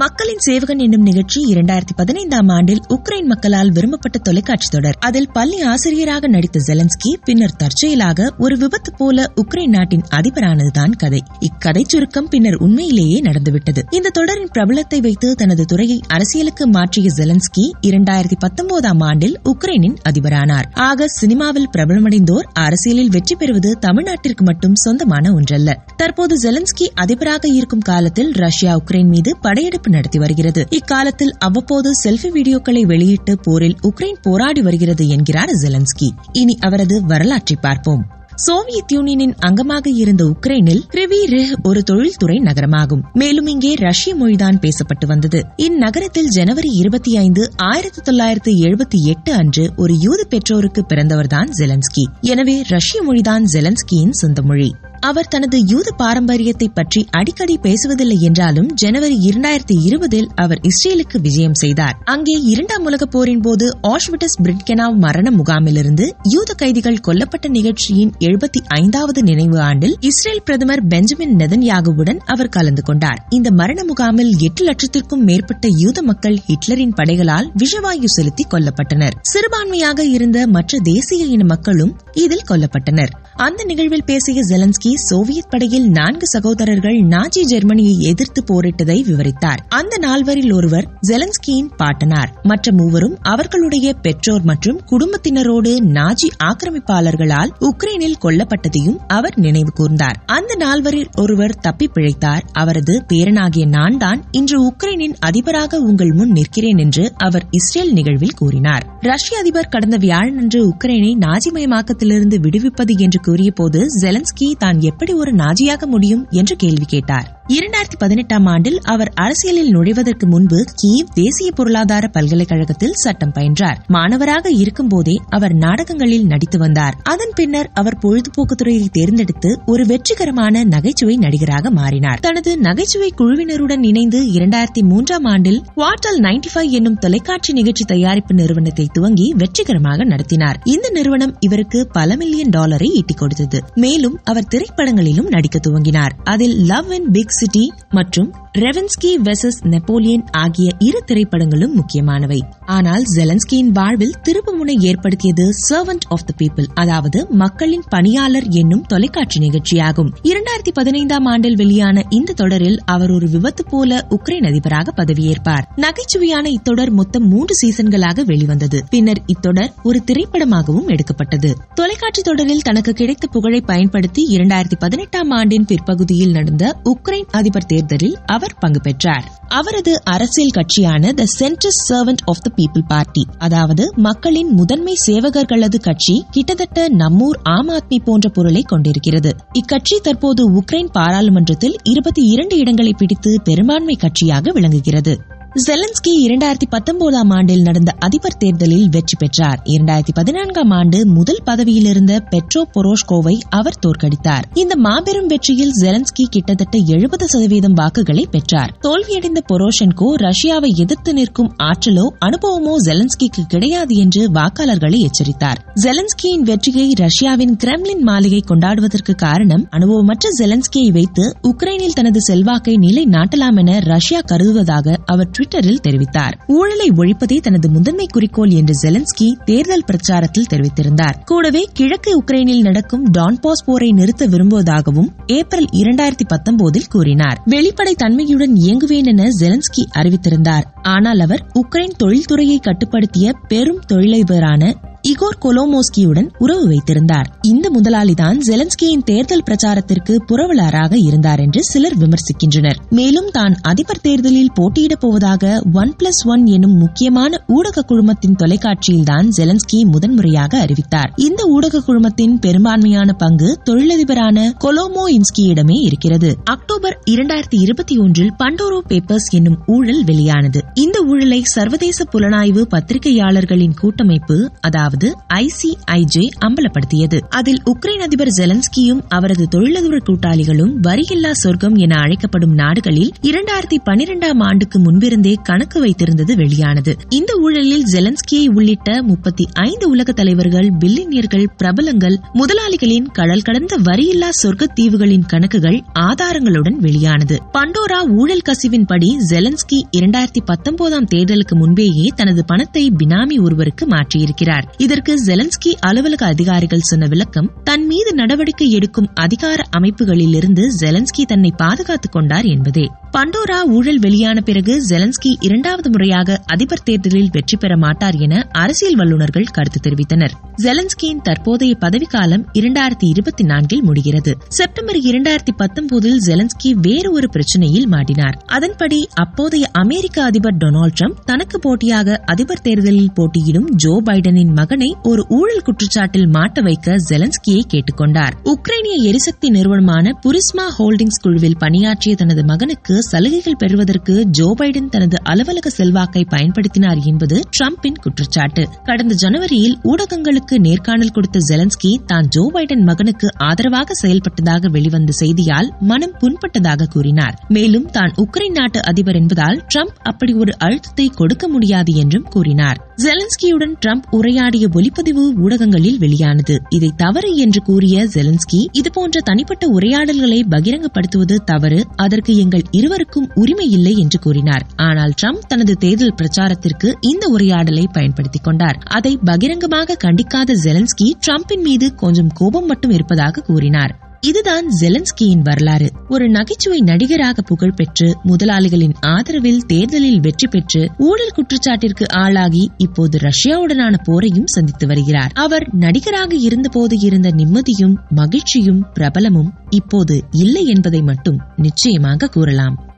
மக்களின் சேவகன் என்னும் நிகழ்ச்சி இரண்டாயிரத்தி பதினைந்தாம் ஆண்டில் உக்ரைன் மக்களால் விரும்பப்பட்ட தொலைக்காட்சி தொடர். அதில் பள்ளி ஆசிரியராக நடித்த ஜெலன்ஸ்கி பின்னர் தற்செயலாக ஒரு விபத்து போல உக்ரைன் நாட்டின் அதிபரானதுதான் கதை. இக்கதை சுருக்கம் பின்னர் உண்மையிலேயே நடந்துவிட்டது. இந்த தொடரின் பிரபலத்தை வைத்து தனது துறையை அரசியலுக்கு மாற்றிய ஜெலன்ஸ்கி இரண்டாயிரத்தி பத்தொன்பதாம் ஆண்டில் உக்ரைனின் அதிபரானார். ஆக சினிமாவில் பிரபலமடைந்தோர் அரசியலில் வெற்றி பெறுவது தமிழ்நாட்டிற்கு மட்டும் சொந்தமான ஒன்றல்ல. தற்போது ஜெலன்ஸ்கி அதிபராக இருக்கும் காலத்தில் ரஷ்யா உக்ரைன் மீது படையெடுப்பு நடத்தி வருகிறது. இக்காலத்தில் அவ்வப்போது செல்ஃபி வீடியோக்களை வெளியிட்டு போரில் உக்ரைன் போராடி வருகிறது என்கிறார் ஜெலன்ஸ்கி. இனி அவரது வரலாற்றை பார்ப்போம். சோவியத் யூனியனின் அங்கமாக இருந்த உக்ரைனில் கிரிவி ரெஹ் ஒரு தொழில்துறை நகரமாகும். மேலும் இங்கே ரஷ்ய மொழிதான் பேசப்பட்டு வந்தது. இந்நகரத்தில் ஜனவரி இருபத்தி ஐந்து ஆயிரத்தி தொள்ளாயிரத்தி எழுபத்தி எட்டு அன்று ஒரு யூத பெற்றோருக்கு பிறந்தவர்தான் ஜெலன்ஸ்கி. எனவே ரஷ்ய மொழிதான் ஜெலன்ஸ்கியின் சொந்த மொழி. அவர் தனது யூத பாரம்பரியத்தை பற்றி அடிக்கடி பேசுவதில்லை என்றாலும் ஜனவரி இரண்டாயிரத்தி இருபதில் அவர் இஸ்ரேலுக்கு விஜயம் செய்தார். அங்கே இரண்டாம் உலக போரின் போது ஆஷ்விட்டஸ் பிரிட்கெனாவ் மரண முகாமிலிருந்து யூத கைதிகள் கொல்லப்பட்ட நிகழ்ச்சியின் எழுபத்தி ஐந்தாவது நினைவு ஆண்டில் இஸ்ரேல் பிரதமர் பெஞ்சமின் நெதன்யாகுவுடன் அவர் கலந்து கொண்டார். இந்த மரண முகாமில் எட்டு லட்சத்திற்கும் மேற்பட்ட யூத மக்கள் ஹிட்லரின் படைகளால் விஷவாயு செலுத்தி கொல்லப்பட்டனர். சிறுபான்மையாக இருந்த மற்ற தேசிய இன மக்களும் இதில் கொல்லப்பட்டனர். அந்த நிகழ்வில் பேசிய ஜெலன்ஸ்கி சோவியத் படையில் நான்கு சகோதரர்கள் நாஜி ஜெர்மனியை எதிர்த்து போரிட்டதை விவரித்தார். அந்த நால்வரில் ஒருவர் ஜெலன்ஸ்கியின் பாட்டனார். மற்ற மூவரும் அவர்களுடைய பெற்றோர் மற்றும் குடும்பத்தினரோடு நாஜி ஆக்கிரமிப்பாளர்களால் உக்ரைனில் கொல்லப்பட்டதையும் அவர் நினைவு கூர்ந்தார். அந்த நால்வரில் ஒருவர் தப்பி பிழைத்தார். அவரது பேரனாகிய நான் தான் இன்று உக்ரைனின் அதிபராக உங்கள் முன் நிற்கிறேன் என்று அவர் இஸ்ரேல் நிகழ்வில் கூறினார். ரஷ்ய அதிபர் கடந்த வியாழனன்று உக்ரைனை நாஜிமயமாக்கத்திலிருந்து விடுவிப்பது என்று கூறியபோது ஜெலன்ஸ்கி தான் எப்படி ஒரு நாஜியாக முடியும் என்று கேள்வி கேட்டார். இரண்டாயிரத்தி பதினெட்டாம் ஆண்டில் அவர் அரசியலில் நுழைவதற்கு முன்பு கீவ் தேசிய பொருளாதார பல்கலைக்கழகத்தில் சட்டம் பயின்றார். மாணவராக இருக்கும் போதே அவர் நாடகங்களில் நடித்து வந்தார். அதன் பின்னர் அவர் பொழுதுபோக்கு துறையை தேர்ந்தெடுத்து ஒரு வெற்றிகரமான நகைச்சுவை நடிகராக மாறினார். தனது நகைச்சுவை குழுவினருடன் இணைந்து இரண்டாயிரத்தி மூன்றாம் ஆண்டில் குவார்டல் நைன்டி ஃபைவ் என்னும் தொலைக்காட்சி நிகழ்ச்சி தயாரிப்பு நிறுவனத்தை துவங்கி வெற்றிகரமாக நடத்தினார். இந்த நிறுவனம் இவருக்கு பல மில்லியன் டாலரை ஈட்டிக் கொடுத்தது. மேலும் அவர் திரைப்படங்களிலும் நடிக்க துவங்கினார். அதில் லவ் அண்ட் பிக்ஸ் சிட்டி மற்றும் ரெவன்ஸ்கி வெசஸ் நெப்போலியன் ஆகிய இரு திரைப்படங்களும் முக்கியமானவை. ஆனால் ஜெலன்ஸ்கியின் வாழ்வில் திருப்புமுனை ஏற்படுத்தியது சர்வன்ட் ஆஃப் த பீப்புள் அதாவது மக்களின் பணியாளர் என்னும் தொலைக்காட்சி நிகழ்ச்சியாகும். இரண்டாயிரத்தி பதினைந்தாம் ஆண்டில் வெளியான இந்த தொடரில் அவர் ஒரு விபத்து போல உக்ரைன் அதிபராக பதவியேற்பார். நகைச்சுவையான இத்தொடர் மொத்தம் மூன்று சீசன்களாக வெளிவந்தது. பின்னர் இத்தொடர் ஒரு திரைப்படமாகவும் எடுக்கப்பட்டது. தொலைக்காட்சி தொடரில் தனக்கு கிடைத்த புகழை பயன்படுத்தி இரண்டாயிரத்தி பதினெட்டாம் ஆண்டின் பிற்பகுதியில் நடந்த உக்ரைன் அதிபர் தேர்தலில் அவர் பங்கு பெற்றார். அவரது அரசியல் கட்சியான the centres servant of the people party அதாவது மக்களின் முதன்மை சேவகர்களது கட்சி கிட்டத்தட்ட நம்மூர் ஆம் ஆத்மி போன்ற பொருளை கொண்டிருக்கிறது. இக்கட்சி தற்போது உக்ரைன் பாராளுமன்றத்தில் இருபத்தி இரண்டு இடங்களை பிடித்து பெரும்பான்மை கட்சியாக விளங்குகிறது. ஜெலன்ஸ்கி இரண்டாயிரத்தி பத்தொன்பதாம் ஆண்டில் நடந்த அதிபர் தேர்தலில் வெற்றி பெற்றார். இரண்டாயிரத்தி பதினான்காம் ஆண்டு முதல் பதவியில் இருந்த பெட்ரோ பொரோஷ்கோவை அவர் தோற்கடித்தார். இந்த மாபெரும் வெற்றியில் ஜெலன்ஸ்கி கிட்டத்தட்ட எழுபது சதவீதம் வாக்குகளை பெற்றார். தோல்வியடைந்த பொரோஷென்கோ ரஷ்யாவை எதிர்த்து நிற்கும் ஆற்றலோ அனுபவமோ ஜெலன்ஸ்கிக்கு கிடையாது என்று வாக்காளர்களை எச்சரித்தார். ஜெலன்ஸ்கியின் வெற்றியை ரஷ்யாவின் கிரெம்லின் மாளிகை கொண்டாடுவதற்கு காரணம் அனுபவமற்ற ஜெலன்ஸ்கியை வைத்து உக்ரைனில் தனது செல்வாக்கை நிலை நாட்டலாம் என ரஷ்யா கருதுவதாக அவர் ட்விட்டரில் தெரிவித்தார். ஊழலை ஒழிப்பதே தனது முதன்மை குறிக்கோள் என்று ஜெலன்ஸ்கி தேர்தல் பிரச்சாரத்தில் தெரிவித்திருந்தார். கூடவே கிழக்கு உக்ரைனில் நடக்கும் டான்பாஸ் போரை நிறுத்த விரும்புவதாகவும் ஏப்ரல் இரண்டாயிரத்தி பத்தொன்பதில் கூறினார். வெளிப்படை தன்மையுடன் இயங்குவேன் என ஜெலன்ஸ்கி அறிவித்திருந்தார். ஆனால் அவர் உக்ரைன் தொழில்துறையை கட்டுப்படுத்திய பெரும் தொழிலதிபரான இகோர் கொலோமோஸ்கியுடன் உறவு வைத்திருந்தார். இந்த முதலாளிதான் ஜெலன்ஸ்கியின் தேர்தல் பிரச்சாரத்திற்கு புரவலராக இருந்தார் என்று சிலர் விமர்சிக்கின்றனர். மேலும் தான் அதிபர் தேர்தலில் போட்டியிடப் போவதாக ஒன் பிளஸ் ஒன் எனும் முக்கியமான ஊடக குழுமத்தின் தொலைக்காட்சியில்தான் ஜெலன்ஸ்கி முதன்முறையாக அறிவித்தார். இந்த ஊடக குழுமத்தின் பெரும்பான்மையான பங்கு தொழிலதிபரான கொலோமோ இன்ஸ்கியிடமே இருக்கிறது. அக்டோபர் இரண்டாயிரத்தி இருபத்தி ஒன்றில் பண்டோரோ பேப்பர்ஸ் என்னும் ஊழல் வெளியானது. இந்த ஊழலை சர்வதேச புலனாய்வு பத்திரிகையாளர்களின் கூட்டமைப்பு அதாவது அதாவது ஐசிஐஜே அம்பலப்படுத்தியது. அதில் உக்ரைன் அதிபர் ஜெலன்ஸ்கியும் அவரது தொழிலதிபர் கூட்டாளிகளும் வரியில்லா சொர்க்கம் என அழைக்கப்படும் நாடுகளில் இரண்டாயிரத்தி பனிரெண்டாம் ஆண்டுக்கு முன்பிருந்தே கணக்கு வைத்திருந்தது வெளியானது. இந்த ஊழலில் ஜெலன்ஸ்கியை உள்ளிட்ட முப்பத்தி ஐந்து உலக தலைவர்கள் பில்லினியர்கள் பிரபலங்கள் முதலாளிகளின் கடல் கடந்த வரியில்லா சொர்க்க தீவுகளின் கணக்குகள் ஆதாரங்களுடன் வெளியானது. பண்டோரா ஊழல் கசிவின்படி ஜெலன்ஸ்கி இரண்டாயிரத்தி பத்தொன்பதாம் தேர்தலுக்கு முன்பேயே தனது பணத்தை பினாமி ஒருவருக்கு மாற்றியிருக்கிறார். இதற்கு ஜெலன்ஸ்கி அலுவலக அதிகாரிகள் சொன்ன விளக்கம் தன் மீது நடவடிக்கை எடுக்கும் அதிகார அமைப்புகளிலிருந்து ஜெலன்ஸ்கி தன்னை பாதுகாத்துக் கொண்டார் என்பதே. பண்டோரா ஊழல் வெளியான பிறகு ஜெலன்ஸ்கி இரண்டாவது முறையாக அதிபர் தேர்தலில் வெற்றி பெற மாட்டார் என அரசியல் வல்லுநர்கள் கருத்து தெரிவித்தனர். ஜெலன்ஸ்கியின் தற்போதைய பதவிக்காலம் இரண்டாயிரத்தி இருபத்தி நான்கில் முடிகிறது. செப்டம்பர் இரண்டாயிரத்தி பத்தொன்பதில் ஜெலன்ஸ்கி வேறு ஒரு பிரச்சனையில் மாட்டினார். அதன்படி அப்போதைய அமெரிக்க அதிபர் டொனால்டு ட்ரம்ப் தனக்கு போட்டியாக அதிபர் தேர்தலில் போட்டியிடும் ஜோ பைடனின் மகனை மகனை ஒரு ஊழல் குற்றச்சாட்டில் மாட்ட வைக்க ஜெலன்ஸ்கியை கேட்டுக்கொண்டார். உக்ரைனிய எரிசக்தி நிறுவனமான புரிஸ்மா ஹோல்டிங்ஸ் குழுவில் பணியாற்றிய தனது மகனுக்கு சலுகைகள் பெறுவதற்கு ஜோ பைடன் தனது அலுவலக செல்வாக்கை பயன்படுத்தினார் என்பது டிரம்பின் குற்றச்சாட்டு. கடந்த ஜனவரியில் ஊடகங்களுக்கு நேர்காணல் கொடுத்த ஜெலன்ஸ்கி தான் ஜோ பைடன் மகனுக்கு ஆதரவாக செயல்பட்டதாக வெளிவந்த செய்தியால் மனம் புண்பட்டதாக கூறினார். மேலும் தான் உக்ரைன் நாட்டு அதிபர் என்பதால் டிரம்ப் அப்படி ஒரு அழுத்தத்தை கொடுக்க முடியாது என்றும் கூறினார். ஜெலன்ஸ்கியுடன் டிரம்ப் உரையாடிய ஒலிப்பதிவு ஊடகங்களில் வெளியானது. இதை தவறு என்று கூறிய ஜெலன்ஸ்கி இதுபோன்ற தனிப்பட்ட உரையாடல்களை பகிரங்கப்படுத்துவது தவறு அதற்கு எங்கள் இருவருக்கும் உரிமை இல்லை என்று கூறினார். ஆனால் ட்ரம்ப் தனது தேர்தல் பிரச்சாரத்திற்கு இந்த உரையாடலை பயன்படுத்திக் கொண்டார். அதை பகிரங்கமாக கண்டிக்காத ஜெலன்ஸ்கி டிரம்பின் மீது கொஞ்சம் கோபம் மட்டும் இருப்பதாக கூறினார். இதுதான் ஜெலன்ஸ்கியின் வரலாறு. ஒரு நகைச்சுவை நடிகராக புகழ்பெற்று முதலாளிகளின் ஆதரவில் தேர்தலில் வெற்றி பெற்று ஊழல் குற்றச்சாட்டிற்கு ஆளாகி இப்போது ரஷ்யாவுடனான போரையும் சந்தித்து வருகிறார். அவர் நடிகராக இருந்தபோது இருந்த நிம்மதியும் மகிழ்ச்சியும் பிரபலமும் இப்போது இல்லை என்பதை மட்டும் நிச்சயமாக கூறலாம்.